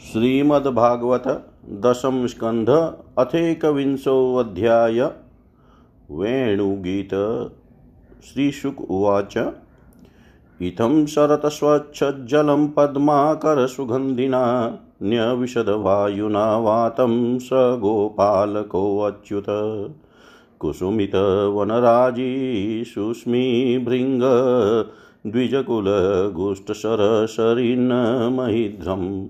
श्रीमद्भागवत दशम स्कंध अथेकविंशोऽध्याय। वेणुगीत। श्रीशुक उवाच। इत्थं शरतस्वच्छज्जलं पद्माकरसुगन्धिना, न्यविशदवायुना वातं स गोपालकोऽच्युत कुसुमितवनराजी सुस्मिभृङ्ग द्विजकुलगुष्टसरसरिन्महिध्रम्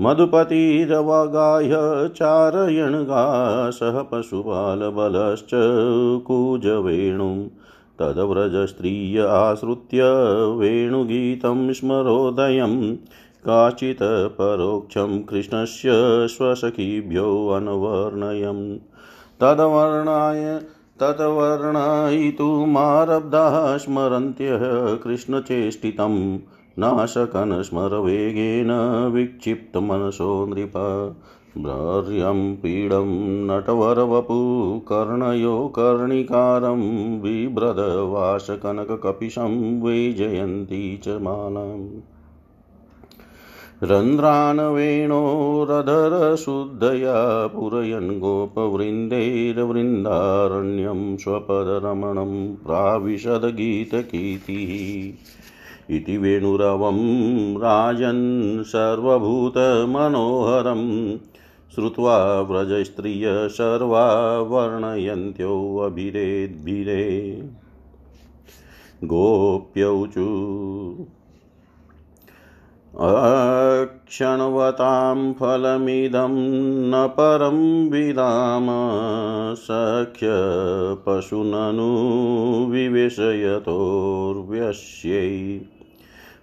मधुपतिरवगाह्य चारयणगा सह पशुपालबलश्च कुजवेणुं तद्व्रजस्त्रिय आश्रित्य वेणुगीतं स्मरोदयं काचित् परोक्षं कृष्णस्य स्वसखिभ्योऽनवर्णयम् तद्वर्णाय तद्वर्णयितुमारब्धाः स्मरन्त्यः कृष्णचेष्टितम्। नाशकन् स्मरवेगेन विक्षिप्तमनसो नृप भ्रार्यं पीडं नटवरवपु कर्णयो कर्णिकारं बिभ्रदवासकनककपिशं वैजयन्ती च मालाम् रन्ध्रान् वेणोरधरशुद्धया पुरयन् गोपवृन्दैर्वृन्दारण्यं स्वपदरमणं प्राविशदगीतकीर्तिः। इति वेणुरवं राजन् सर्वभूतमनोहरं। श्रुत्वा व्रजस्त्रिय सर्वा वर्णयन्त्योऽभिरेद्भिरे गोप्यौचु अक्षणवतां फलमिदं न परं विदाम सख्य पशुननु विवेशयतोर्व्यस्यै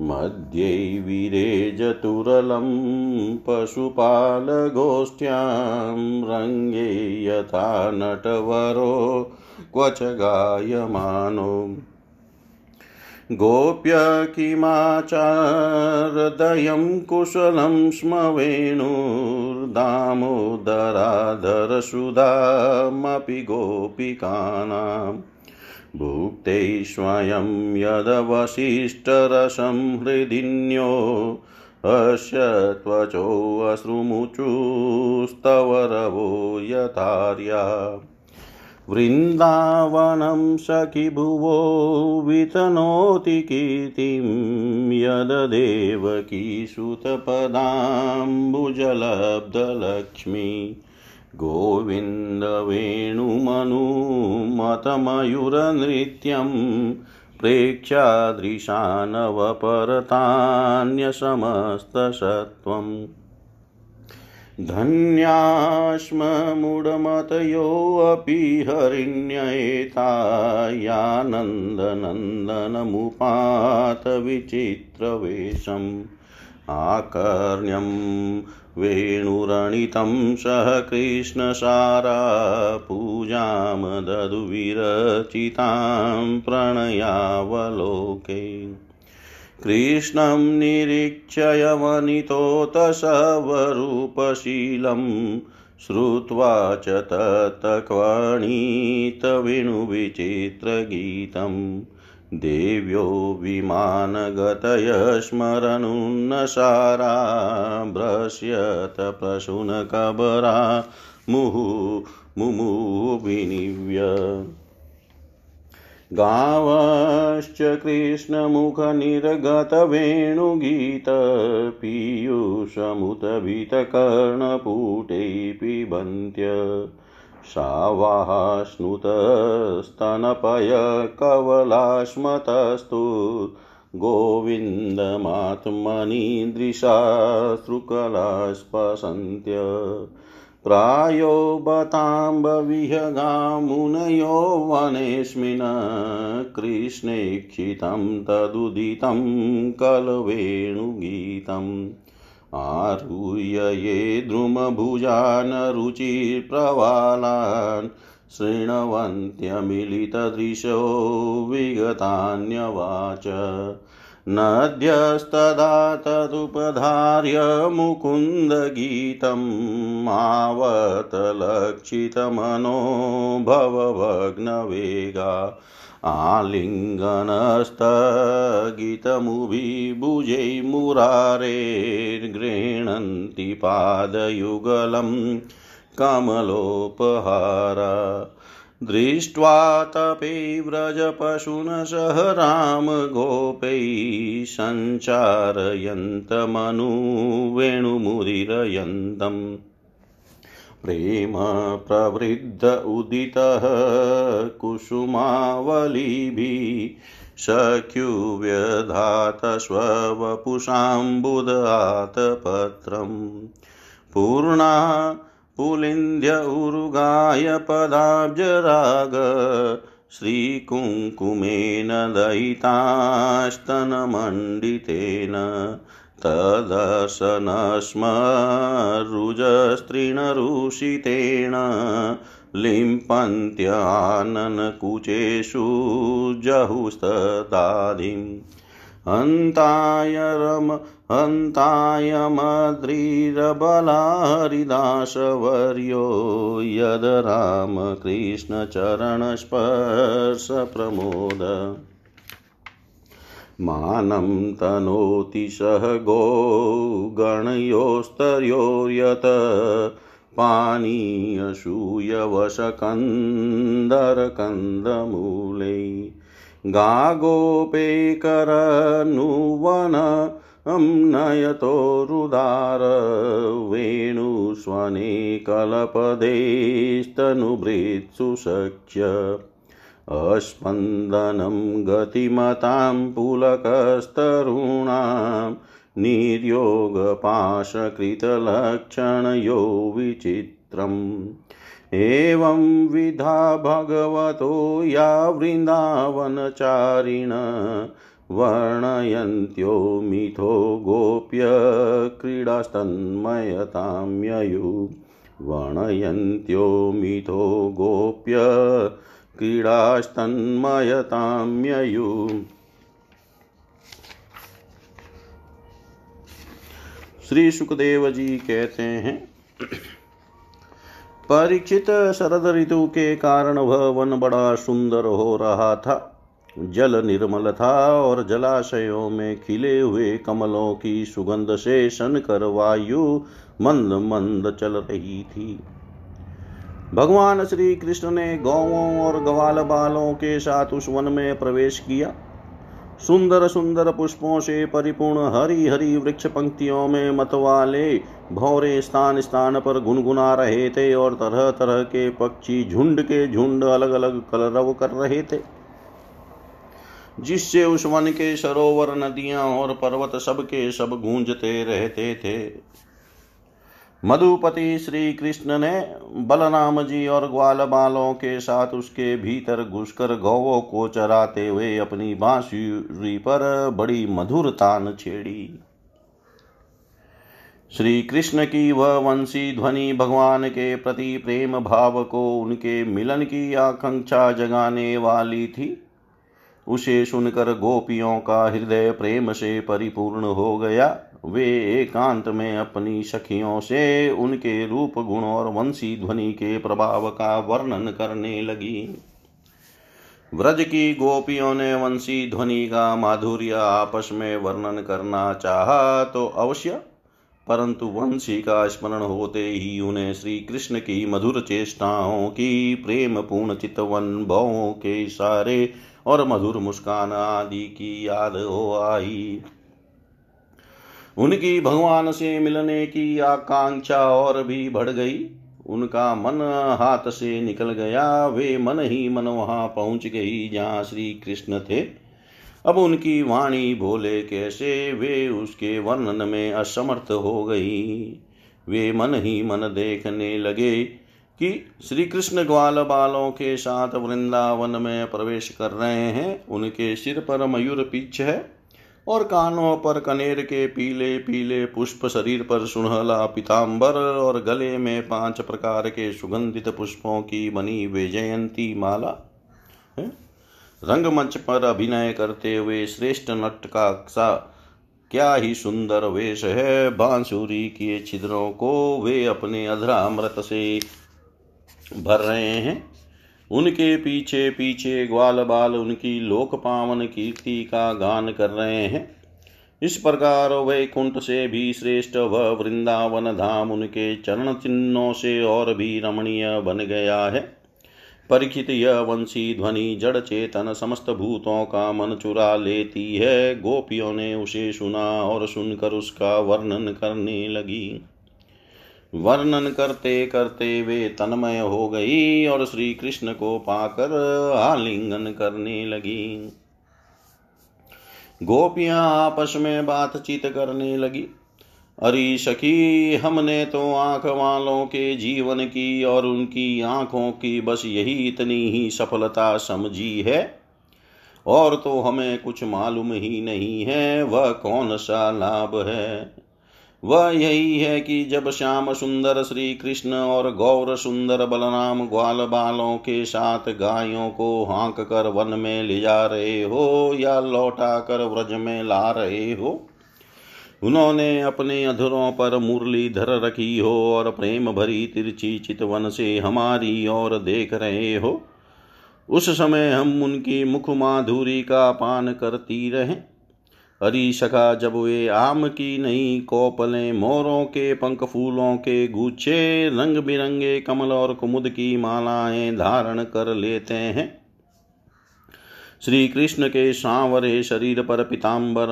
मध्ये विरेजतुरलं पशुपालगोष्ठ्यां रङ्गे यथा नटवरो क्व गायमानो गोप्य किमाचारदयं कुशलं स्म वेणुर्दामोदराधरसुधामपि गोपिकानां भुक्ते स्वयं यदवशिष्टरसं हृदिन्यो अस्य त्वचोऽश्रुमुचुस्तवरवो यथार्या। वृन्दावनं सखि भुवो वितनोति कीर्तिं यददेवकीसुतपदाम्बुजलब्धलक्ष्मी। गोविन्दवेणुमनुमतमयूरनृत्यं प्रेक्ष्यादृशानवपरतान्यसमस्तसत्त्वम् धन्याश्ममुडमतयोऽपि हरिण्येतायानन्दनन्दनमुपात विचित्रवेशम् आकर्ण्यं वेणुरणितं सह कृष्णसारा पूजां ददुविरचितां प्रणयावलोके। कृष्णं निरीक्षय वनितोतसवरूपशीलं श्रुत्वा च तत्तक्वणीतवेणुविचित्रगीतं देव्यो विमानगतय स्मरनुन्नसारा भ्रश्यत प्रसूनकबरा मुहु मुमुविनिव्य गावश्च कृष्णमुखनिर्गतवेणुगीत पीयूषमुतभितकर्णपुटे पिबन्त्य सावास्तनपयकवलाश्मतस्तु गोविन्दमात्मनीदृशा श्रुकलास्पशन्त्य प्रायो बताम्बविहगामुनयो वनेऽस्मिन् कृष्णेक्षितं तदुदितं कलवेणुगीतम् आरुह्य ये द्रुमभुजान् रुचिप्रवालान् शृण्वन्त्यमिलितदृशो विगतान्यवाच। नद्यस्तदा तदुपधार्य मुकुन्दगीतम् आवतलक्षितमनो भवभग्नवेगा। आलिङ्गनस्तगितमुभिभुजै मुरारेर्गृह्णन्ति पादयुगलं कमलोपहार। दृष्ट्वा तपे व्रजपशुन सह रामगोपैः सञ्चारयन्तमनुवेणुमुदिरयन्तम् प्रेम प्रवृद्ध उदितः कुसुमावलिभिः सख्युव्यधातस्ववपुषाम्बुदातपत्रम् पूर्णा पुलिन्द्य उरुगाय पदाब्जराग श्रीकुङ्कुमेन दयितास्तनमण्डितेन तदशनस्मरुजस्त्रीणरुषितेण लिम्पन्त्याननकुचेषु जहुस्तदाधिम् हन्ताय रम हन्तायमद्रिरबलारिदासवर्यो यद रामकृष्णचरणस्पर्शप्रमोद। मानं तनोति सह गो गणयोस्तर्योर्यत पानीयसूयवशकन्दरकन्दमूलै। गागोपेकरनुवन नयतोरुदार वेणुस्वने कलपदेस्तनुभृत्सु सख्य अस्पन्दनं गतिमतां पुलकस्तरूणां निर्योगपाशकृतलक्षणयो विचित्रम् एवं विधा भगवतो या वृन्दावनचारिण वर्णयन्त्यो मिथो गोप्य क्रीडास्तन्मयतां ययु वर्णयन्त्यो मिथो गोप्य क्रीडास्तन्मयतां ययु श्री सुखदेव जी कहते हैं परीक्षित शरद ऋतु के कारण वह वन बड़ा सुंदर हो रहा था। जल निर्मल था और जलाशयों में खिले हुए कमलों की सुगंध से शनकर वायु मंद मंद चल रही थी। भगवान श्री कृष्ण ने गौवों और ग्वाल बालों के साथ उस वन में प्रवेश किया। सुंदर सुंदर पुष्पों से परिपूर्ण हरी हरी वृक्ष पंक्तियों में मतवाले भौरे स्थान स्थान पर गुनगुना रहे थे और तरह तरह के पक्षी झुंड के झुंड अलग अलग कलरव कर रहे थे। जिससे उस वन के सरोवर, नदियाँ और पर्वत सब के सब गूंजते रहते थे। मधुपति श्री कृष्ण ने बलराम जी और ग्वाल बालों के साथ उसके भीतर घुसकर गौवों को चराते हुए अपनी बांसुरी पर बड़ी मधुर तान छेड़ी। श्री कृष्ण की वह वंशी ध्वनि भगवान के प्रति प्रेम भाव को उनके मिलन की आकांक्षा जगाने वाली थी। उसे सुनकर गोपियों का हृदय प्रेम से परिपूर्ण हो गया। वे एकांत में अपनी सखियों से उनके रूप, गुण और वंशी ध्वनि के प्रभाव का वर्णन करने लगी। व्रज की गोपियों ने वंशी ध्वनि का माधुर्य आपस में वर्णन करना चाहा तो अवश्य, परंतु वंशी का स्मरण होते ही उन्हें श्री कृष्ण की मधुर चेष्टाओं की प्रेम पूर्ण चितवन भवों के इशारे और मधुर मुस्कान आदि की याद हो आई। उनकी भगवान से मिलने की आकांक्षा और भी बढ़ गई। उनका मन हाथ से निकल गया। वे मन ही मन वहाँ पहुँच गई जहाँ श्री कृष्ण थे। अब उनकी वाणी बोले कैसे? वे उसके वर्णन में असमर्थ हो गई। वे मन ही मन देखने लगे कि श्री कृष्ण ग्वाल बालों के साथ वृंदावन में प्रवेश कर रहे हैं। उनके सिर पर मयूर पीछ है। और कानों पर कनेर के पीले पीले पुष्प शरीर पर सुनहला पिताम्बर और गले में पाँच प्रकार के सुगंधित पुष्पों की बनी जयंती माला, है? रंगमंच पर अभिनय करते हुए श्रेष्ठ नट का सा क्या ही सुंदर वेश है। बांसुरी के छिद्रों को वे अपने अधरा अधरामृत से भर रहे हैं। उनके पीछे पीछे ग्वाल बाल उनकी लोक पावन कीर्ति का गान कर रहे हैं। इस प्रकार वैकुंठ से भी श्रेष्ठ वह वृंदावन धाम उनके चरण चिन्हों से और भी रमणीय बन गया है। परीक्षित यह वंशी ध्वनि जड़ चेतन समस्त भूतों का मन चुरा लेती है। गोपियों ने उसे सुना और सुनकर उसका वर्णन करने लगी। वर्णन करते करते वे तन्मय हो गई और श्री कृष्ण को पाकर आलिंगन करने लगी। गोपियाँ आपस में बातचीत करने लगी। अरे सखी, हमने तो आँख वालों के जीवन की और उनकी आँखों की बस यही इतनी ही सफलता समझी है। और तो हमें कुछ मालूम ही नहीं है, वह कौन सा लाभ है? वह यही है कि जब श्याम सुंदर श्री कृष्ण और गौर सुंदर बलराम ग्वाल बालों के साथ गायों को हाँक कर वन में ले जा रहे हो या लौटा कर व्रज में ला रहे हो? उन्होंने अपने अधरों पर मुरली धर रखी हो और प्रेम भरी तिरछी चितवन से हमारी ओर देख रहे हो। उस समय हम उनकी मुख माधुरी का पान करती रहें। हरी सखा जब वे आम की नई कोपलें मोरों के पंख फूलों के गुच्छे रंग बिरंगे कमल और कुमुद की मालाएँ धारण कर लेते हैं। श्री कृष्ण के सांवरे शरीर पर पिताम्बर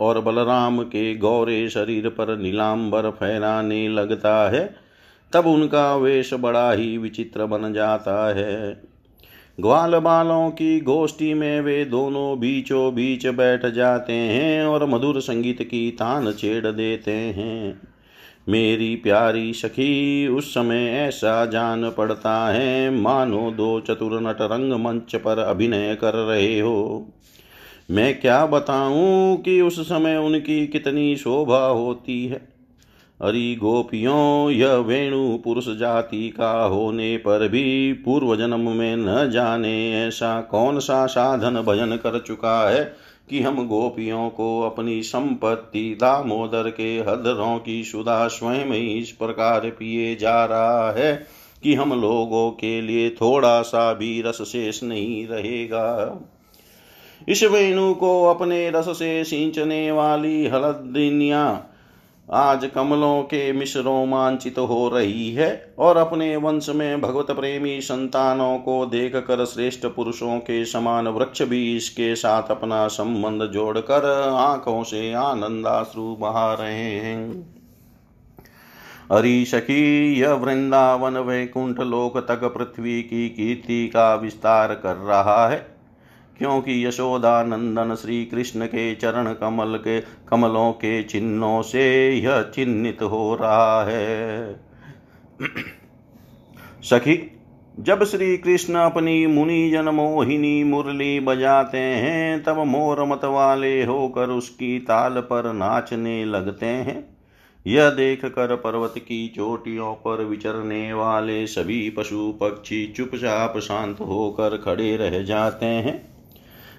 और बलराम के गौरे शरीर पर नीलाम्बर फहराने लगता है। तब उनका वेश बड़ा ही विचित्र बन जाता है। ग्वाल बालों की गोष्ठी में वे दोनों बीचों बीच बैठ जाते हैं और मधुर संगीत की तान छेड़ देते हैं। मेरी प्यारी सखी, उस समय ऐसा जान पड़ता है, मानो दो चतुर नट रंग मंच पर अभिनय कर रहे हो। मैं क्या बताऊँ कि उस समय उनकी कितनी शोभा होती है। हरि गोपियों यह वेणु पुरुष जाति का होने पर भी पूर्व जन्म में न जाने ऐसा कौन सा साधन भजन कर चुका है कि हम गोपियों को अपनी संपत्ति दामोदर के हदरों की सुधा स्वयं ही इस प्रकार पिए जा रहा है कि हम लोगों के लिए थोड़ा सा भी रस शेष नहीं रहेगा। इस वेणु को अपने रस से सींचने वाली हलदिनिया आज कमलों के मिश्र रोमांचित हो रही है और अपने वंश में भगवत प्रेमी संतानों को देख कर श्रेष्ठ पुरुषों के समान वृक्ष भी इसके साथ अपना संबंध जोड़कर आँखों से आनंदाश्रु बहा रहे हैं। हरी सखी यह वृंदावन वैकुंठ लोक तक पृथ्वी की कीर्ति का विस्तार कर रहा है। क्योंकि यशोदा नंदन श्री कृष्ण के चरण कमल के कमलों के चिन्हों से यह चिन्हित हो रहा है। सखी, जब श्री कृष्ण अपनी मुनि जन मोहिनी मुरली बजाते हैं, तब मोर मत वाले होकर उसकी ताल पर नाचने लगते हैं। यह देख कर पर्वत की चोटियों पर विचरने वाले सभी पशु पक्षी चुपचाप शांत होकर खड़े रह जाते हैं।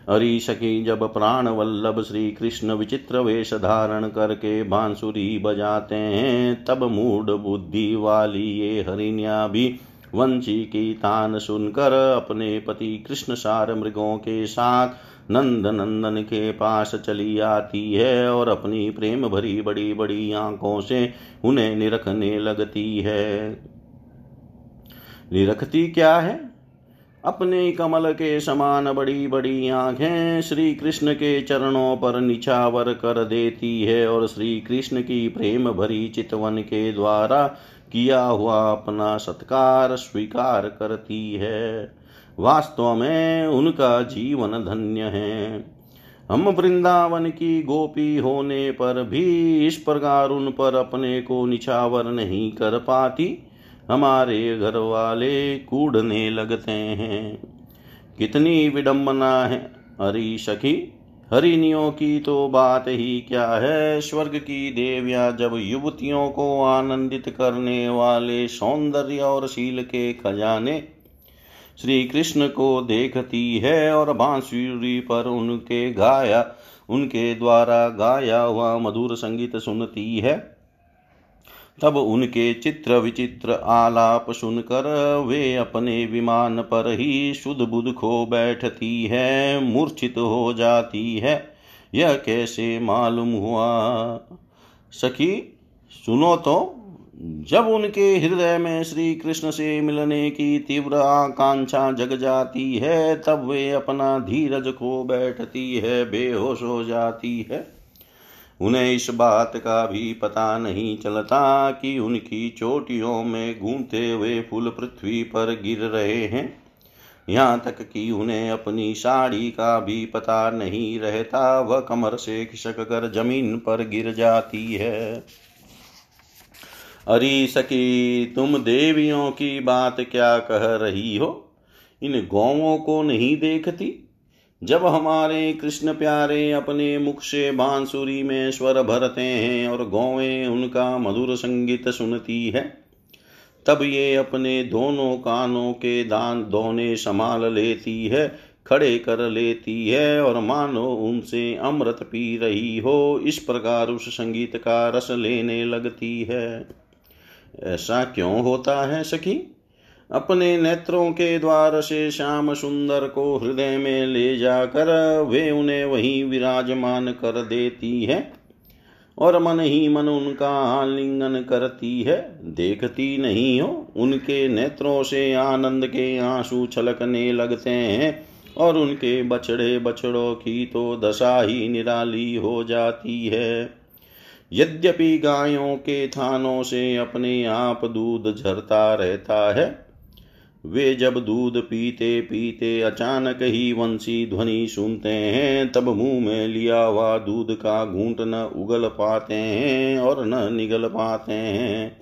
सखी जब प्राण वल्लभ श्री कृष्ण विचित्र वेश धारण करके बांसुरी बजाते हैं, तब मूड बुद्धि वाली ये हरिण्या भी वंशी की तान सुनकर अपने पति कृष्ण सार मृगों के साथ नंद नंदन के पास चली आती है और अपनी प्रेम भरी बड़ी बड़ी आँखों से उन्हें निरखने लगती है। निरखती क्या है? अपने कमल के समान बड़ी बड़ी आँखें श्री कृष्ण के चरणों पर निछावर कर देती है और श्री कृष्ण की प्रेम भरी चितवन के द्वारा किया हुआ अपना सत्कार स्वीकार करती है। वास्तव में उनका जीवन धन्य है। हम वृंदावन की गोपी होने पर भी इस प्रकार उन पर अपने को निछावर नहीं कर पाती। हमारे घर वाले कूड़ने लगते हैं। कितनी विडंबना है। अरे सखी हरिणियों की तो बात ही क्या है? स्वर्ग की देवियाँ जब युवतियों को आनंदित करने वाले सौंदर्य और शील के खजाने श्री कृष्ण को देखती है और बांसुरी पर उनके गाया, उनके द्वारा गाया हुआ मधुर संगीत सुनती है। तब उनके चित्र विचित्र आलाप सुनकर वे अपने विमान पर ही शुद्ध बुद्ध खो बैठती है, मूर्छित हो जाती है। यह कैसे मालूम हुआ? सखी, सुनो तो। जब उनके हृदय में श्री कृष्ण से मिलने की तीव्र आकांक्षा जग जाती है, तब वे अपना धीरज खो बैठती है, बेहोश हो जाती है। उन्हें इस बात का भी पता नहीं चलता कि उनकी चोटियों में गूंथे हुए फूल पृथ्वी पर गिर रहे हैं। यहाँ तक कि उन्हें अपनी साड़ी का भी पता नहीं रहता, वह कमर से खिसक कर ज़मीन पर गिर जाती है। अरे सकी तुम देवियों की बात क्या कह रही हो? इन गौवों को नहीं देखती? जब हमारे कृष्ण प्यारे अपने मुख से बांसुरी में स्वर भरते हैं और गौवें उनका मधुर संगीत सुनती है, तब ये अपने दोनों कानों के दान दोने संभाल लेती है, खड़े कर लेती है और मानो उनसे अमृत पी रही हो, इस प्रकार उस संगीत का रस लेने लगती है। ऐसा क्यों होता है सखी? अपने नेत्रों के द्वार से श्याम सुंदर को हृदय में ले जाकर वे उन्हें वहीं विराजमान कर देती है और मन ही मन उनका आलिंगन करती है। देखती नहीं हो, उनके नेत्रों से आनंद के आँसू छलकने लगते हैं और उनके बछड़े बछड़ों की तो दशा ही निराली हो जाती है। यद्यपि गायों के थानों से अपने आप दूध झरता रहता है वे जब दूध पीते पीते अचानक ही वंशी ध्वनि सुनते हैं, तब मुँह में लिया हुआ दूध का घूंट न उगल पाते हैं और न निगल पाते हैं।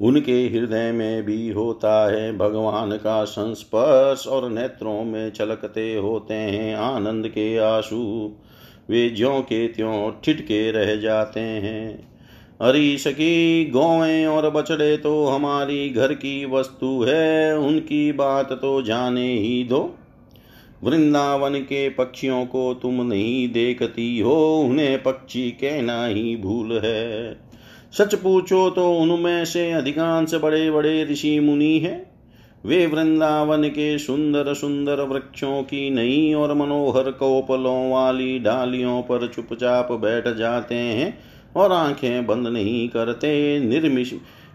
उनके हृदय में भी होता है भगवान का संस्पर्श और नेत्रों में छलकते होते हैं आनंद के आँसू। वे ज्यों के त्यों ठिठके रह जाते हैं। हरी सकी गौएँ और बछड़े तो हमारी घर की वस्तु है, उनकी बात तो जाने ही दो। वृंदावन के पक्षियों को तुम नहीं देखती हो, उन्हें पक्षी कहना ही भूल है। सच पूछो तो उनमें से अधिकांश बड़े बड़े ऋषि मुनि हैं। वे वृंदावन के सुंदर सुंदर वृक्षों की नई और मनोहर कोपलों वाली डालियों पर चुपचाप बैठ जाते हैं और आँखें बंद नहीं करते। निर्मिश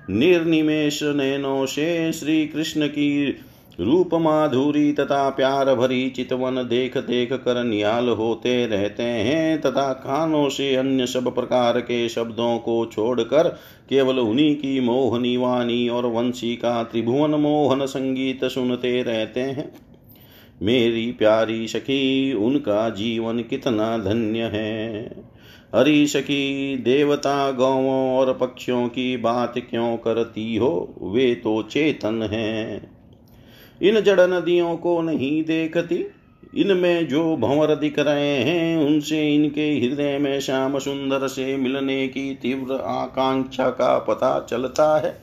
निर्निमेश नैनों से श्री कृष्ण की रूप माधुरी तथा प्यार भरी चितवन देख देख कर नियाल होते रहते हैं। तथा कानों से अन्य सब प्रकार के शब्दों को छोड़कर केवल उन्हीं की मोहनी वाणी और वंशी का त्रिभुवन मोहन संगीत सुनते रहते हैं। मेरी प्यारी सखी, उनका जीवन कितना धन्य है। हरी सखी देवता गौवों और पक्षियों की बात क्यों करती हो? वे तो चेतन हैं। इन जड़ नदियों को नहीं देखती। इनमें जो भंवर दिख रहे हैं, उनसे इनके हृदय में श्याम सुंदर से मिलने की तीव्र आकांक्षा का पता चलता है।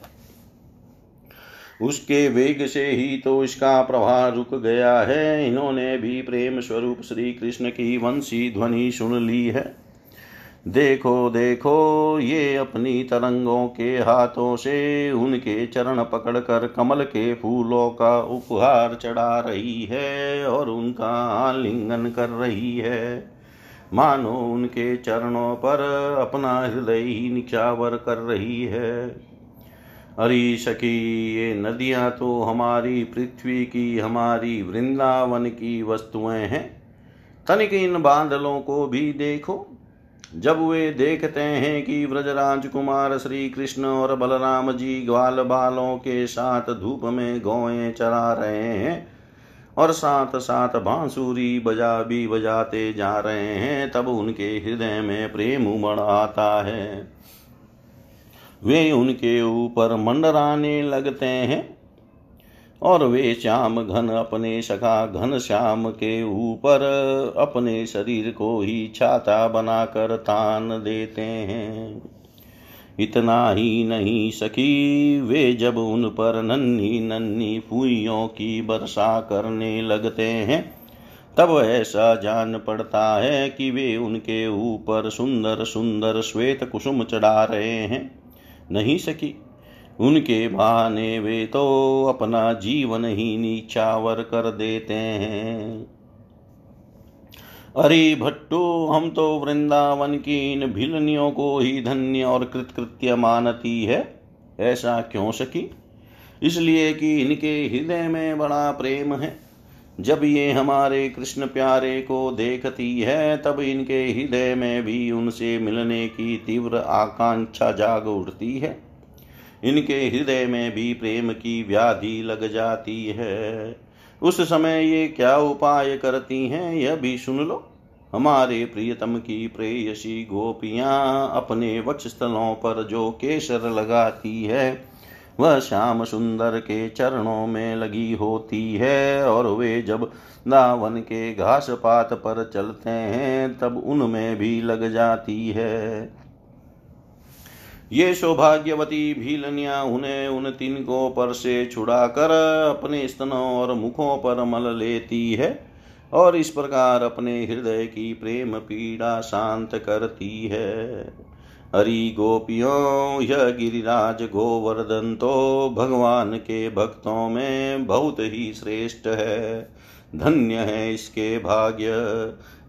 उसके वेग से ही तो इसका प्रवाह रुक गया है। इन्होंने भी प्रेम स्वरूप श्री कृष्ण की वंशी ध्वनि सुन ली है। देखो देखो, ये अपनी तरंगों के हाथों से उनके चरण पकड़कर कमल के फूलों का उपहार चढ़ा रही है और उनका आलिंगन कर रही है। मानो उनके चरणों पर अपना हृदय ही निक्षावर कर रही है। अरे सखी, ये नदियाँ तो हमारी पृथ्वी की, हमारी वृंदावन की वस्तुएँ हैं। तनिक इन बादलों को भी देखो। जब वे देखते हैं कि व्रजराज कुमार श्री कृष्ण और बलराम जी ग्वाल बालों के साथ धूप में गौएँ चरा रहे हैं और साथ साथ बांसुरी बजा भी बजाते जा रहे हैं, तब उनके हृदय में प्रेम उमड़ आता है। वे उनके ऊपर मंडराने लगते हैं। और वे श्याम घन अपने सखा घन श्याम के ऊपर अपने शरीर को ही छाता बनाकर तान देते हैं। इतना ही नहीं सकी वे जब उन पर नन्ही नन्ही फूइयों की वर्षा करने लगते हैं, तब ऐसा जान पड़ता है कि वे उनके ऊपर सुंदर सुंदर श्वेत कुसुम चढ़ा रहे हैं। नहीं सकी उनके बहाने वे तो अपना जीवन ही नीचावर कर देते हैं। अरे भट्टो, हम तो वृंदावन की इन भिलनियों को ही धन्य और कृतकृत्य मानती है। ऐसा क्यों सकी इसलिए कि इनके हृदय में बड़ा प्रेम है। जब ये हमारे कृष्ण प्यारे को देखती है, तब इनके हृदय में भी उनसे मिलने की तीव्र आकांक्षा जाग उठती है। इनके हृदय में भी प्रेम की व्याधि लग जाती है। उस समय ये क्या उपाय करती हैं, यह भी सुन लो। हमारे प्रियतम की प्रेयसी गोपियाँ अपने वक्ष स्थलों पर जो केसर लगाती है, वह श्याम सुंदर के चरणों में लगी होती है और वे जब दावन के घास पात पर चलते हैं, तब उनमें भी लग जाती है। ये सौभाग्यवती भीलनिया उन्हें उन तिनकों पर से छुड़ाकर अपने स्तनों और मुखों पर मल लेती है और इस प्रकार अपने हृदय की प्रेम पीड़ा शांत करती है। हरि गोपियों, यह गिरिराज गोवर्धन तो भगवान के भक्तों में बहुत ही श्रेष्ठ है। धन्य है इसके भाग्य।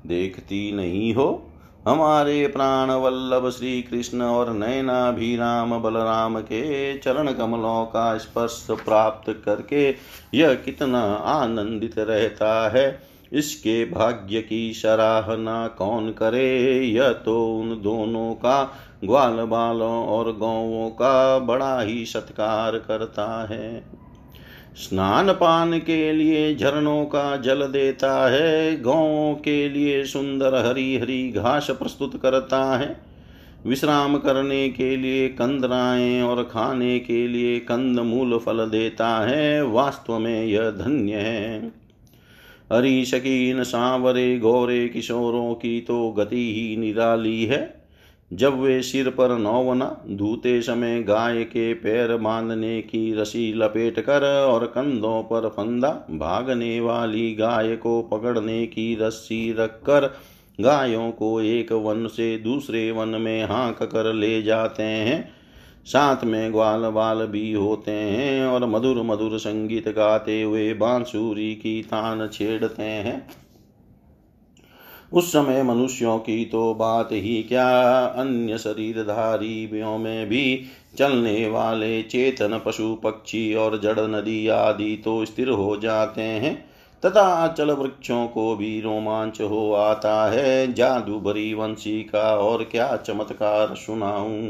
देखती नहीं हो? हमारे प्राण वल्लभ श्री कृष्ण और नयनाभिराम बलराम के चरण कमलों का स्पर्श प्राप्त करके यह कितना आनंदित रहता है। इसके भाग्य की सराहना कौन करे? यह तो उन दोनों का ग्वाल बालों और गौवों का बड़ा ही सत्कार करता है। स्नान पान के लिए झरनों का जल देता है गौ के लिए सुंदर हरी हरी घास प्रस्तुत करता है। विश्राम करने के लिए कंदराएँ और खाने के लिए कंद मूल फल देता है, वास्तव में यह धन्य है। हरी शकीन सांवरे गोरे किशोरों की तो गति ही निराली है। जब वे सिर पर नौवना, धूते समय गाय के पैर बांधने की रसी लपेट कर और कंधों पर फंदा भागने वाली गाय को पकड़ने की रस्सी रखकर गायों को एक वन से दूसरे वन में हाँक कर ले जाते हैं। साथ में ग्वाल बाल भी होते हैं और मधुर मधुर संगीत गाते हुए बांसुरी की तान छेड़ते हैं। उस समय मनुष्यों की तो बात ही क्या? अन्य शरीरधारियों में भी चलने वाले चेतन, पशु, पक्षी और जड़, नदी आदि तो स्थिर हो जाते हैं। तथा अचल वृक्षों को भी रोमांच हो आता है। जादू भरी वंशी का और क्या चमत्कार सुनाऊं?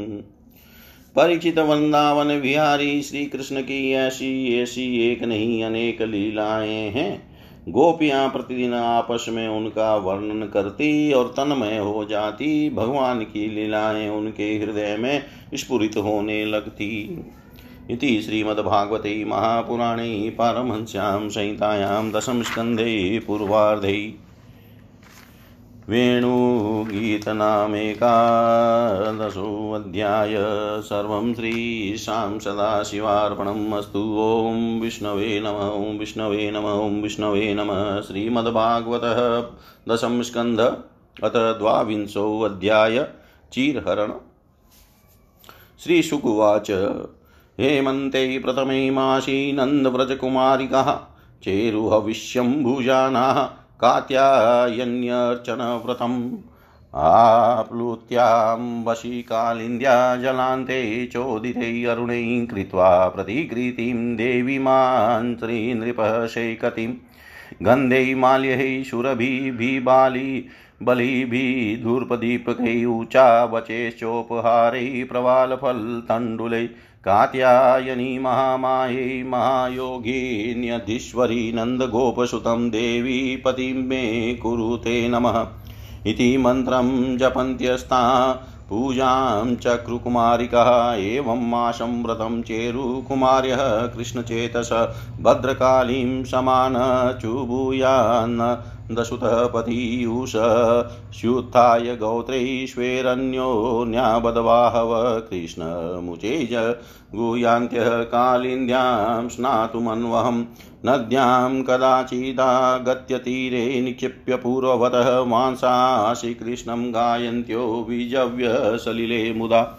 परिचित वृंदावन विहारी श्री कृष्ण की ऐसी ऐसी एक नहीं अनेक लीलाएँ हैं। गोपियाँ प्रतिदिन आपस में उनका वर्णन करती और तन्मय हो जाती। भगवान की लीलाएँ उनके हृदय में स्फुरित होने लगती। इति श्रीमद्भागवते महापुराणे पारमहंस्यां संहितायां दशमस्कन्धे पूर्वार्धे। वेणुगीतनामेकादशोऽध्याय सर्वं श्रीशां सदाशिवार्पणम् अस्तु। ॐ विष्णवे नम, ॐ विष्णवे नम, ॐ विष्णवे नमः। श्रीमद्भागवतः दशम स्कन्ध अथ द्वाविंशोऽध्याय चीरहरण। श्रीशुकुवाच, हेमन्ते प्रथमे मासि नन्दव्रजकुमारिकः, चेरुहविष्यम्भुजानाः कात्यायन्यर्चनव्रतम् आप्लुत्यां वशीकालिन्द्या जलान्ते चोदिते अरुणैः कृत्वा प्रतिकृतिं देवीमान् श्रीनृपः शैकतिं गन्धैः माल्यैः सुरभिभिबाली बलिभिधूर्पदीपकैः उचावचेश्चोपहारैः प्रवालफलतण्डुलैः कात्यायनी महामायै महायोगिन्यधीश्वरी नन्दगोपसुतं देवी पतिं मे कुरुते नमः। इति मन्त्रं जपन्त्यस्ता पूजां चक्रुकुमारिकः एवं माशं व्रतं चेरुकुमार्यः कृष्णचेतस, भद्रकालीं समान चुभूयान्न दशुतः पतीयुष स्युत्थाय गोत्रैश्वेरन्योन्याबदवाहव कृष्णमुचेज गुयान्त्यः कालिन्द्यां स्नातुमन्वहं। नद्यां कदाचिदागत्यतीरे निक्षिप्य पूर्ववतः मांसासि कृष्णं गायन्त्यो विजव्यसलिले मुदा।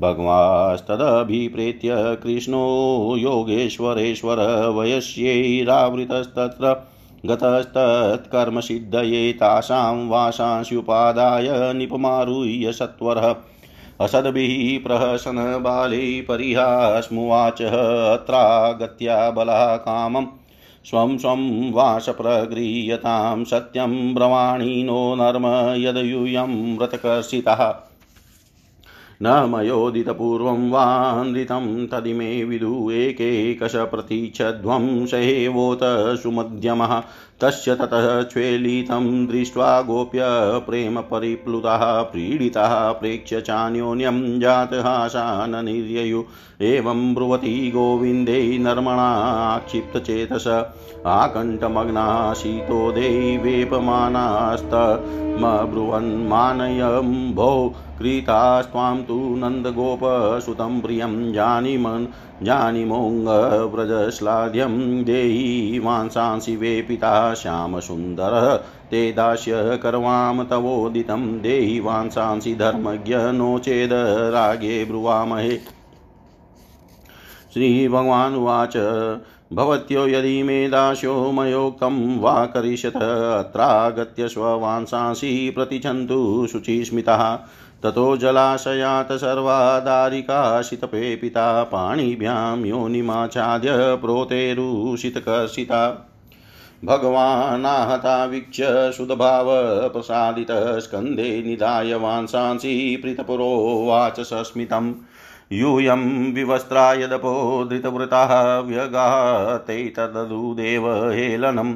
भगवास्तदभिप्रेत्य कृष्णो योगेश्वरेश्वर वयस्यैरावृतस्तत्र गतस्तत्कर्मसिद्धये तासां वाशांस्युपादाय निपमारुह्य सत्वरः। असद्भिः प्रहसन बाले परिहास्मुवाच अत्रागत्या बलः कामम् स्वं स्वं वाशप्रगृह्यतां सत्यं ब्रवाणिनो नर्म यदयूयं व्रतकर्षितः न मयोदितपूर्वं वान्दितं तदिमे विदु एकैकशप्रतीच्छध्वं सहेवोत सुमध्यमः तस्य ततः ज्वेलितं दृष्ट्वा गोप्य प्रेमपरिप्लुतः पीडितः प्रेक्ष्य चान्योन्यं जातहासाननिर्ययु। एवं ब्रुवती गोविन्दे नर्मणाक्षिप्तचेतस आकण्ठमग्नाशीतो देवेपमानास्तमब्रुवन्मानयं भो क्रीतास्त्वां तु नन्दगोपसुतं प्रियं जानीमन्। जानीमोऽङ्गव्रजश्लाघ्यं देयी मांसांसि वे पिता श्यामसुन्दरः। ते दास्य कर्वाम तवोदितं देहि वांसांसि धर्मज्ञ नो चेद् रागे ब्रुवामहे। श्रीभगवानुवाच। भवत्यो यदि मे दास्यो मयोक्तं वा करिष्यत, अत्रागत्य स्ववांसांसि प्रतिछन्तु, शुचिस्मितः। ततो जलाशयात् सर्वादारिकाशितपे पिता पाणिभ्यां योनिमाच्छाद्य प्रोतेरुषितकर्षिता। भगवानाहता वीक्ष्य सुधभावप्रसादितः स्कन्धे निधाय वांसांसि प्रीतपुरोवाच सस्मितम् यूयं विवस्त्राय दपो धृतवृताः व्यगाते तददुदेव हेलनम्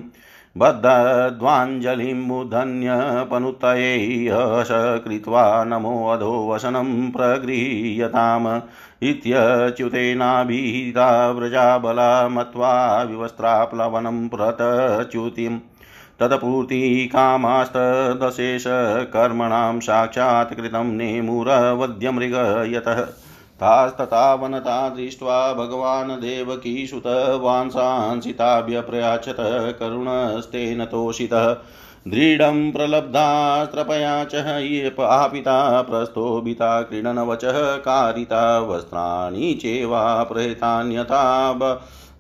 बद्धध्वाञ्जलिमुधन्यपनुतये हस कृत्वा नमोऽधो वसनं प्रगृह्यताम् इत्यच्युतेनाभिहिता व्रजाबला मत्वा विवस्त्राप्लवनं प्रतच्युतिम्। तत्पूर्तिकामास्तदशेषकर्मणां साक्षात् कृतं नेमुरवध्यमृग यतः तास्तथा वनता दृष्ट्वा भगवान् देवकीसुतवांसांसिताभ्यप्रयाचत करुणस्तेन तोषितः। दृढं प्रलब्धास्त्रपया च ये पापिता प्रस्थोभिता क्रीडनवचः कारिता, वस्त्राणि चेवा प्रेतान्यथा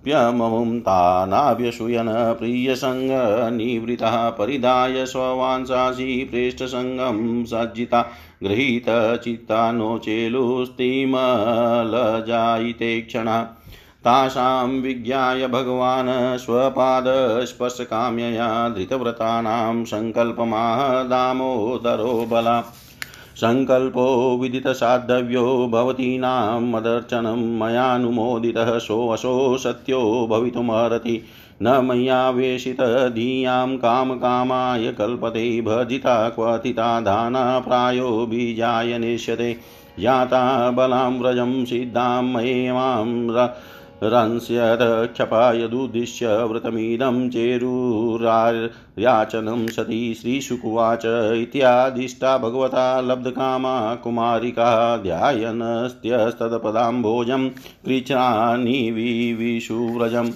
प्यममुं तानाभ्यसूयन प्रियसङ्गनिवृतः परिधाय स्ववांसासि प्रेष्ठसङ्गं सज्जिता गृहीतचित्ता नो चेलुस्तिमलजायिते क्षणा। तासां विज्ञाय भगवान् स्वपादस्पर्शकाम्यया धृतव्रतानां सङ्कल्पमाह बला। सङ्कल्पो विदितसाधव्यो भवतीनां मदर्चनं मयानुमोदितः सोऽसो सत्यो भवितुमर्हति। न मय्यावेशितधियाँ कामकामाय कल्पते भजिता क्वथिता दाना प्रायो बीजाय नेष्यते। याता बलां व्रजं सिद्धां मयेमां रंस्यदक्षपायदुद्दिश्य व्रतमिदं चेरुरायाचनं सती श्रीशुकुवाच इत्यादिष्टा भगवता लब्धकामा कुमारिका ध्यायनस्त्यस्तदपदाम्भोजं कृच्छानिविविषुव्रजम्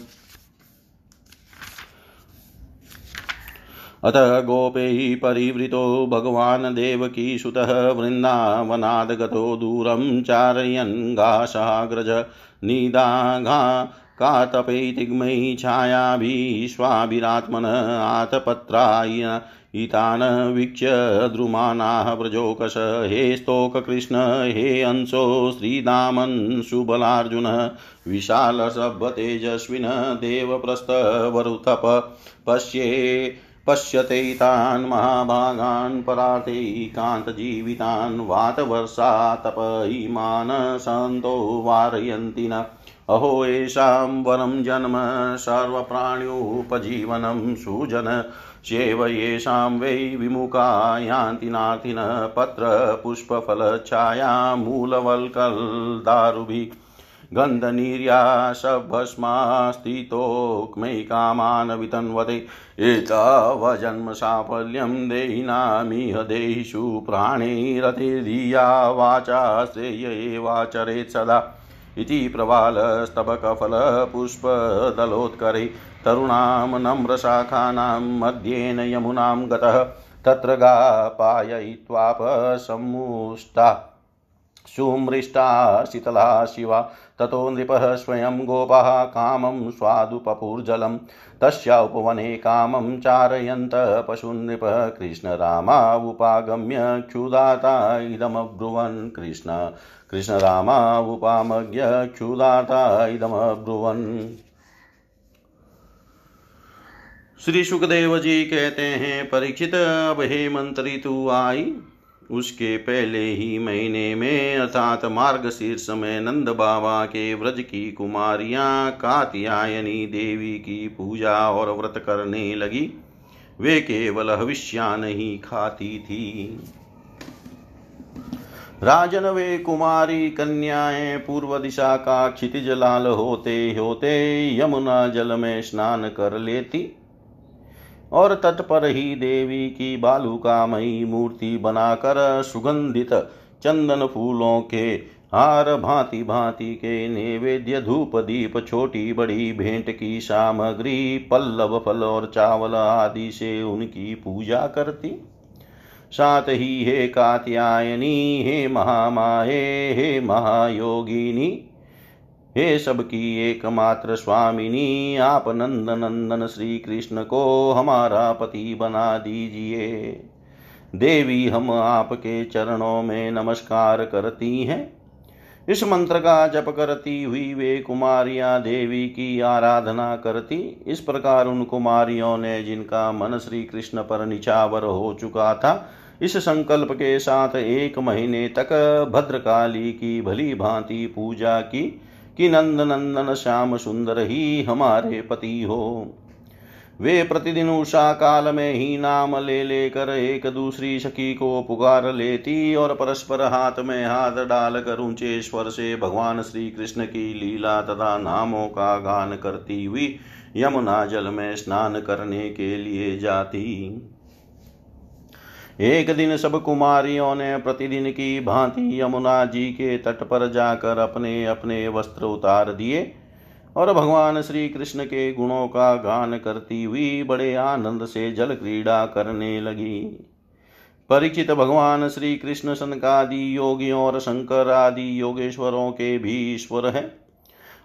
अथ गोपैः परिवृतो भगवान् देवकीसुतः वृन्दावनाद्गतो दूरं चारयन् घासाग्रज निदाघा कातपै तिग्मयि छायाभिश्वाभिरात्मन आतपत्राय इतान् वीक्ष्य द्रुमानाः व्रजोकश। हे स्तोककृष्ण, हे अंशो, श्रीदामन् सुबलार्जुन, विशालसभ्यतेजस्विन, देवप्रस्थवरुतप, पश्ये पश्यते तान् महाभागान् परातैकान्तजीवितान् वातवर्षातप इमान् सन्तो वारयन्ति न। अहो येषां वरं जन्म सर्वप्राण्युपजीवनं सुजन। चेव येषां वै विमुखा यान्ति नातिन पत्रपुष्पफलच्छाया मूलवल्कल्दारुभिः गन्धनीर्यासभस्मास्थितोक्मयि कामान् वितन्वते एतावजन्म साफल्यं देहिनामिह देहिषु प्राणैरतिर्धिया वाचा श्रेय एवाचरेत् सदा। इति प्रवालस्तबकफलपुष्पदलोत्करे तरुणां नम्रशाखानां मध्येन यमुनां गतः तत्र गापाययित्वापसम्मुष्टा सुमृष्टा, शीतला, शिवा। ततो नृपः स्वयं गोपः, कामं स्वादुपपुर्जलं तस्या उपवने कामं चारयन्त, पशुनृपः कृष्णरामावुपागम्य क्षुदाता इदमब्रुवन् कृष्ण। कृष्णरामावुपामज्ञ क्षुदाता इदमब्रुवन्। श्री सुखदेव जी कहते हैं, परीक्षित, अब हे मंत्री, तू आई। उसके पहले ही महीने में, अर्थात मार्ग शीर्ष में, नंद बाबा के व्रज की कुमारियाँ कात्यायनी देवी की पूजा और व्रत करने लगी। वे केवल हविष्या नहीं खाती थी। राजन वे कुमारी कन्याएँ पूर्व दिशा का क्षितिज लाल होते होते यमुना जल में स्नान कर लेती। और तट पर ही देवी की बालुकामयी मूर्ति बनाकर सुगंधित चंदन फूलों के हार भांति भांति के नैवेद्य धूप दीप छोटी बड़ी भेंट की सामग्री, पल्लव फल और चावल आदि से उनकी पूजा करती। साथ ही हे कात्यायनी, हे महामाहे हे महायोगिनी हे सबकी एकमात्र स्वामिनी, आप नंद नंदन श्री कृष्ण को हमारा पति बना दीजिए। देवी हम आपके चरणों में नमस्कार करती हैं। इस मंत्र का जप करती हुई वे कुमारियाँ देवी की आराधना करती। इस प्रकार उन कुमारियों ने जिनका मन श्री कृष्ण पर निछावर हो चुका था, इस संकल्प के साथ एक महीने तक भद्रकाली की भली भांति पूजा की। कि नंद नंदन श्याम सुंदर ही हमारे पति हो। वे प्रतिदिन उषा काल में ही नाम ले लेकर एक दूसरी सखी को पुकार लेती और परस्पर हाथ में हाथ डालकर ऊँचे स्वर से भगवान श्री कृष्ण की लीला तथा नामों का गान करती हुई यमुना जल में स्नान करने के लिए जाती। एक दिन सब कुमारियों ने प्रतिदिन की भांति यमुना जी के तट पर जाकर अपने अपने वस्त्र उतार दिए और भगवान श्री कृष्ण के गुणों का गान करती हुई बड़े आनंद से जल क्रीड़ा करने लगी। परिचित भगवान श्री कृष्ण सनकादि योगियों और शंकर आदि योगेश्वरों के भी ईश्वर हैं।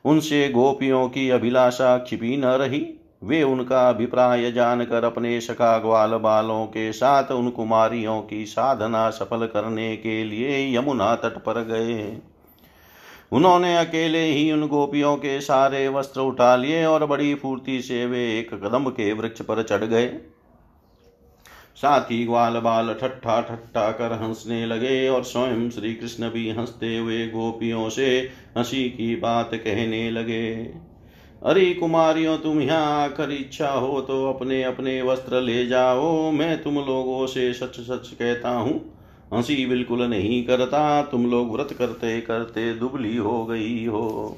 उनसे गोपियों की अभिलाषा छिपी न रही। वे उनका अभिप्राय जानकर अपने सखा ग्वाल बालों के साथ उन कुमारियों की साधना सफल करने के लिए यमुना तट पर गए। उन्होंने अकेले ही उन गोपियों के सारे वस्त्र उठा लिए और बड़ी फूर्ति से वे एक कदम के वृक्ष पर चढ़ गए। साथ ही ग्वाल बाल ठट्ठा ठट्ठा कर हंसने लगे और स्वयं श्री कृष्ण भी हँसते हुए गोपियों से हँसी की बात कहने लगे। अरे कुमारियों, तुम यहाँ आकर इच्छा हो तो अपने अपने वस्त्र ले जाओ। मैं तुम लोगों से सच सच कहता हूँ, हँसी बिल्कुल नहीं करता। तुम लोग व्रत करते करते दुबली हो गई हो।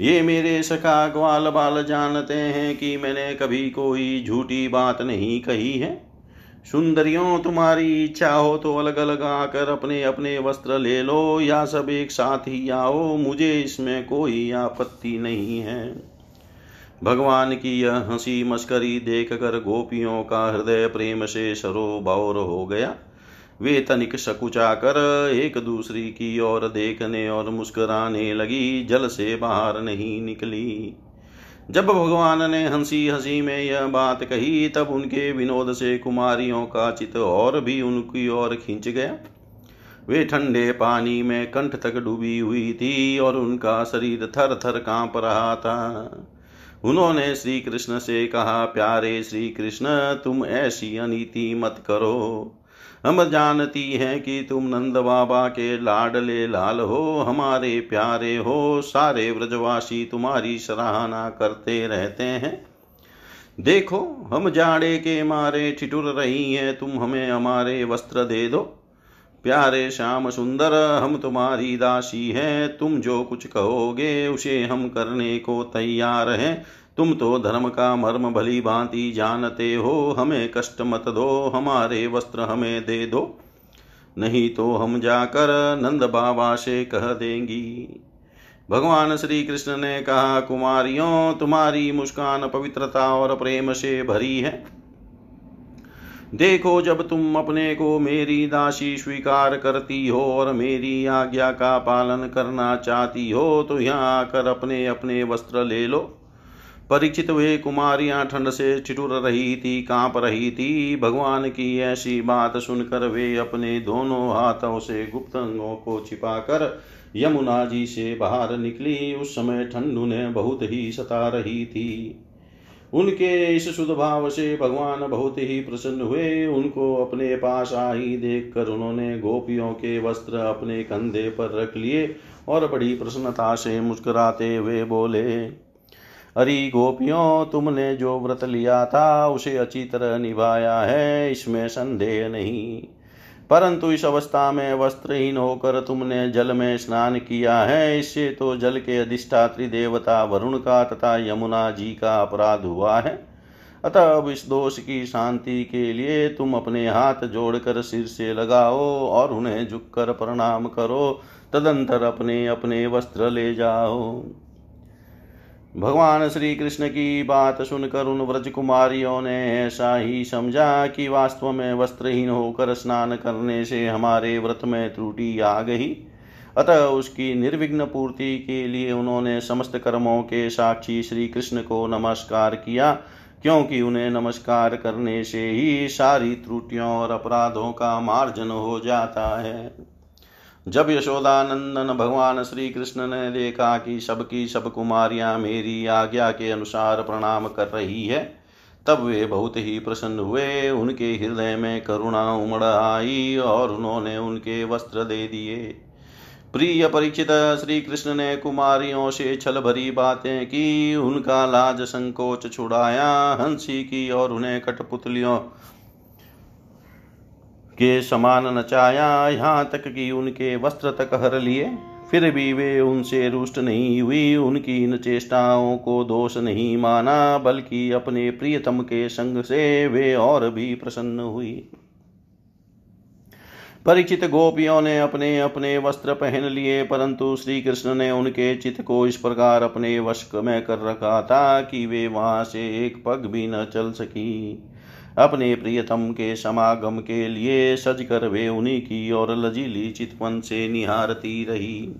ये मेरे सखा ग्वाल बाल जानते हैं कि मैंने कभी कोई झूठी बात नहीं कही है। सुंदरियों, तुम्हारी इच्छा हो तो अलग अलग आकर अपने अपने वस्त्र ले लो, या सब एक साथ ही आओ, मुझे इसमें कोई आपत्ति नहीं है। भगवान की यह हँसी मस्करी देख कर गोपियों का हृदय प्रेम से सरोबार हो गया। वे तनिक सकुचा कर एक दूसरी की ओर देखने और मुस्कुराने लगी, जल से बाहर नहीं निकली। जब भगवान ने हँसी हँसी में यह बात कही, तब उनके विनोद से कुमारियों का चित और भी उनकी ओर खींच गया। वे ठंडे पानी में कंठ तक डूबी हुई थी और उनका शरीर थर थर काँप रहा था। उन्होंने श्री कृष्ण से कहा, प्यारे श्री कृष्ण तुम ऐसी अनिति मत करो। हम जानती हैं कि तुम नंद बाबा के लाडले लाल हो, हमारे प्यारे हो, सारे व्रजवासी तुम्हारी सराहना करते रहते हैं। देखो, हम जाड़े के मारे ठिठुर रही हैं, तुम हमें हमारे वस्त्र दे दो। प्यारे श्याम सुंदर, हम तुम्हारी दासी हैं, तुम जो कुछ कहोगे उसे हम करने को तैयार हैं। तुम तो धर्म का मर्म भली भांति जानते हो, हमें कष्ट मत दो, हमारे वस्त्र हमें दे दो। नहीं तो हम जाकर नंद बाबा से कह देंगी। भगवान श्री कृष्ण ने कहा, कुमारियों, तुम्हारी मुस्कान पवित्रता और प्रेम से भरी है। देखो, जब तुम अपने को मेरी दासी स्वीकार करती हो और मेरी आज्ञा का पालन करना चाहती हो तो यहाँ आकर अपने अपने वस्त्र ले लो। परिचित वे कुमारियाँ ठंड से ठिठुर रही थी काँप रही थी भगवान की ऐसी बात सुनकर वे अपने दोनों हाथों से गुप्त अंगों को छिपाकर यमुना जी से बाहर निकली। उस समय ठंड उन्हें बहुत ही सता रही थी। उनके इस शुद्ध भाव से भगवान बहुत ही प्रसन्न हुए। उनको अपने पास आई देख कर उन्होंने गोपियों के वस्त्र अपने कंधे पर रख लिए और बड़ी प्रसन्नता से मुस्कुराते हुए बोले अरे गोपियों, तुमने जो व्रत लिया था, उसे अच्छी तरह निभाया है, इसमें संदेह नहीं। परंतु इस अवस्था में वस्त्रहीन होकर तुमने जल में स्नान किया है, इससे तो जल के अधिष्ठात्री देवता वरुण का तथा यमुना जी का अपराध हुआ है। अतः अब इस दोष की शांति के लिए तुम अपने हाथ जोड़कर सिर से लगाओ और उन्हें झुककर प्रणाम करो, तदंतर अपने अपने वस्त्र ले जाओ। भगवान श्री कृष्ण की बात सुनकर उन व्रज कुमारियों ने ऐसा ही समझा कि वास्तव में वस्त्रहीन होकर स्नान करने से हमारे व्रत में त्रुटि आ गई। अतः उसकी निर्विघ्न पूर्ति के लिए उन्होंने समस्त कर्मों के साक्षी श्री कृष्ण को नमस्कार किया, क्योंकि उन्हें नमस्कार करने से ही सारी त्रुटियों और अपराधों का मार्जन हो जाता है। जब यशोदानंदन भगवान श्री कृष्ण ने देखा कि सबकी सब कुमारियाँ मेरी आज्ञा के अनुसार प्रणाम कर रही है, तब वे बहुत ही प्रसन्न हुए। उनके हृदय में करुणा उमड़ आई और उन्होंने उनके वस्त्र दे दिए। प्रिय परिचित श्री कृष्ण ने कुमारियों से छल भरी बातें की, उनका लाज संकोच छुड़ाया। हँसी की और उन्हें कठपुतलियों के समान नचाया, यहाँ तक कि उनके वस्त्र तक हर लिए। फिर भी वे उनसे रुष्ट नहीं हुई, उनकी इन चेष्टाओं को दोष नहीं माना, बल्कि अपने प्रियतम के संग से वे और भी प्रसन्न हुई। परिचित गोपियों ने अपने अपने वस्त्र पहन लिए, परंतु श्री कृष्ण ने उनके चित्त को इस प्रकार अपने वश में कर रखा था कि वे वहाँ से एक पग भी न चल सकी। अपने प्रियतम के समागम के लिए सज कर वे उन्हीं की और लजीली चितवन से निहारती रही।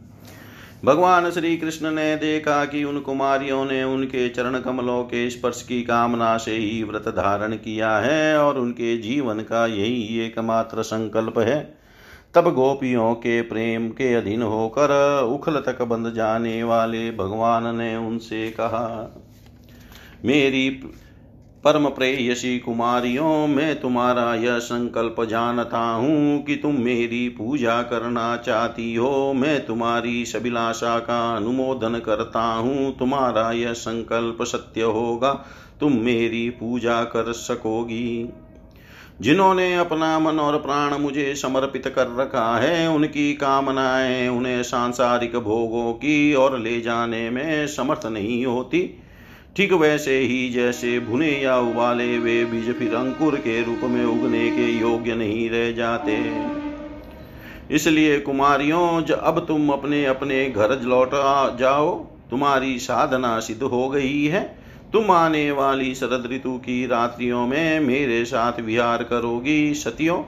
भगवान श्री कृष्ण ने देखा कि उन कुमारियों ने उनके चरण कमलों के स्पर्श की कामना से ही व्रत धारण किया है और उनके जीवन का यही एकमात्र संकल्प है। तब गोपियों के प्रेम के अधीन होकर उखल तक बंध जाने वाले भगवान ने उनसे कहा, मेरी परम प्रेयसी कुमारियों मैं तुम्हारा यह संकल्प जानता हूँ कि तुम मेरी पूजा करना चाहती हो। मैं तुम्हारी सभिलाषा का अनुमोदन करता हूँ। तुम्हारा यह संकल्प सत्य होगा। तुम मेरी पूजा कर सकोगी। जिन्होंने अपना मन और प्राण मुझे समर्पित कर रखा है, उनकी कामनाएँ उन्हें सांसारिक भोगों की और ले जाने में समर्थ नहीं होती। ठीक वैसे ही जैसे भुने या उबाले वे बीज फिर अंकुर के रूप में उगने के योग्य नहीं रह जाते। इसलिए कुमारियों अब तुम अपने अपने घर लौटा जाओ। तुम्हारी साधना सिद्ध हो गई है। तुम आने वाली शरद ऋतु की रात्रियों में मेरे साथ विहार करोगी सतियों।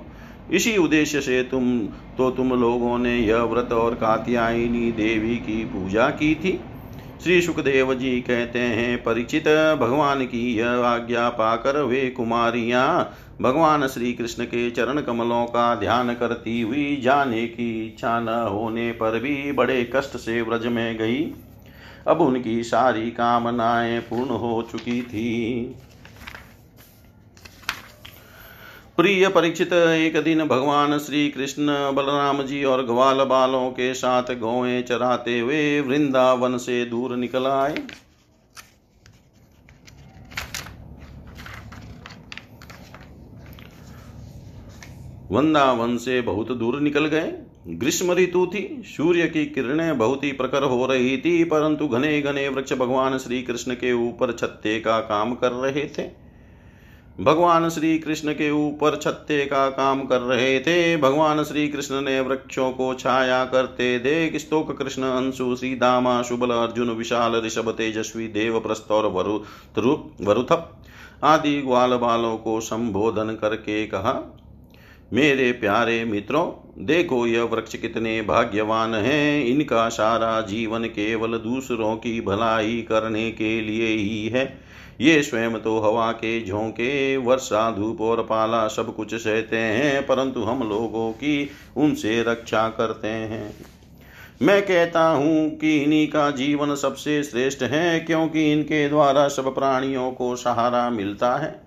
इसी उद्देश्य से तुम तो तुम लोगों ने यह व्रत और कात्यायनी देवी की पूजा की थी। श्री सुखदेव जी कहते हैं, परिचित भगवान की यह आज्ञा पाकर वे कुमारियाँ भगवान श्री कृष्ण के चरण कमलों का ध्यान करती हुई जाने की इच्छा न होने पर भी बड़े कष्ट से व्रज में गई। अब उनकी सारी कामनाएँ पूर्ण हो चुकी थी। प्रिय परीक्षित एक दिन भगवान श्री कृष्ण बलराम जी और ग्वाल बालों के साथ गौएँ चराते हुए वृंदावन से दूर निकल आए। वृंदावन से बहुत दूर निकल गए। ग्रीष्म ऋतु थी, सूर्य की किरणें बहुत ही प्रखर हो रही थी, परंतु घने घने वृक्ष भगवान श्री कृष्ण के ऊपर छत्ते का काम कर रहे थे। भगवान श्री कृष्ण के ऊपर छत्ते का काम कर रहे थे। भगवान श्री कृष्ण ने वृक्षों को छाया करते देख स्तोक कृष्ण, अंशु सीधामा शुबल अर्जुन, विशाल, ऋषभ, तेजस्वी देव प्रस्तौर वरु वरुथप आदि ग्वाल बालों को संबोधन करके कहा, मेरे प्यारे मित्रों, देखो यह वृक्ष कितने भाग्यवान हैं। इनका सारा जीवन केवल दूसरों की भलाई करने के लिए ही है। ये स्वयं तो हवा के झोंके, वर्षा, धूप और पाला सब कुछ सहते हैं, परंतु हम लोगों की उनसे रक्षा करते हैं। मैं कहता हूँ कि इन्हीं का जीवन सबसे श्रेष्ठ है, क्योंकि इनके द्वारा सब प्राणियों को सहारा मिलता है।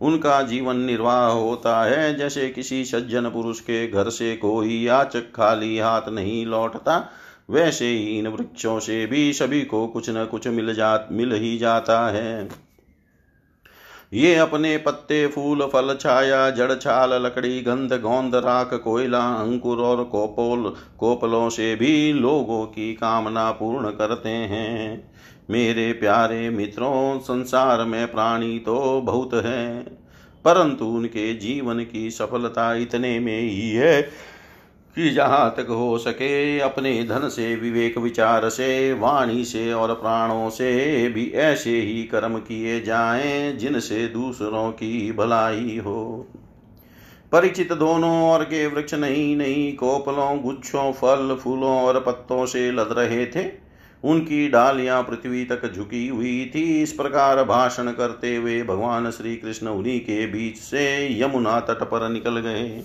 उनका जीवन निर्वाह होता है, जैसे किसी सज्जन पुरुष के घर से कोई याचक खाली हाथ नहीं लौटता, वैसे ही इन वृक्षों से भी सभी को कुछ न कुछ मिल जा, मिल ही जाता है। ये अपने पत्ते, फूल, फल, छाया, जड़, छाल, लकड़ी, गंध गोंद राख, कोयला, अंकुर और कोपोल, कोपलों से भी लोगों की कामना पूर्ण करते हैं। मेरे प्यारे मित्रों, संसार में प्राणी तो बहुत हैं, परंतु उनके जीवन की सफलता इतने में ही है कि जहाँ तक हो सके अपने धन से, विवेक विचार से, वाणी से और प्राणों से भी ऐसे ही कर्म किए जाएँ जिनसे दूसरों की भलाई हो। परिचित दोनों और के वृक्ष नहीं नहीं कोपलों, गुच्छों, फल, फूलों और पत्तों से लद रहे थे। उनकी डालियाँ पृथ्वी तक झुकी हुई थी। इस प्रकार भाषण करते हुए भगवान श्री कृष्ण उन्हीं के बीच से यमुना तट पर निकल गए।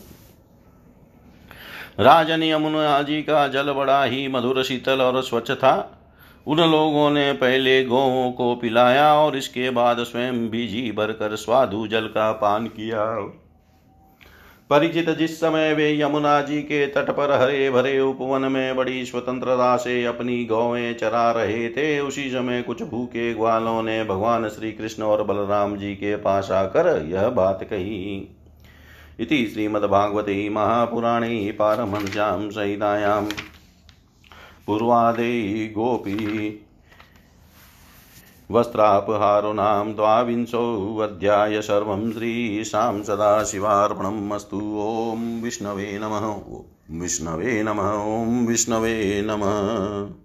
राजन यमुना जी का जल बड़ा ही मधुर, शीतल और स्वच्छ था। उन लोगों ने पहले गौों को पिलाया और इसके बाद स्वयं भी जी भरकर स्वादु जल का पान किया। परिचित जिस समय वे यमुना जी के तट पर हरे भरे उपवन में बड़ी स्वतंत्रता से अपनी गौएँ चरा रहे थे, उसी समय कुछ भूखे ग्वालों ने भगवान श्री कृष्ण और बलराम जी के पास आकर यह बात कही। इति श्रीमद्भागवते महापुराणे पारमहंस्यां संहितायां पूर्वादे गोपी वस्त्रापहारो नाम द्वाविंशोऽध्याय सर्वं श्रीशां सदाशिवार्पणम् ॐ विष्णवे नमः। विष्णवे नमः। ॐ विष्णवे नमः।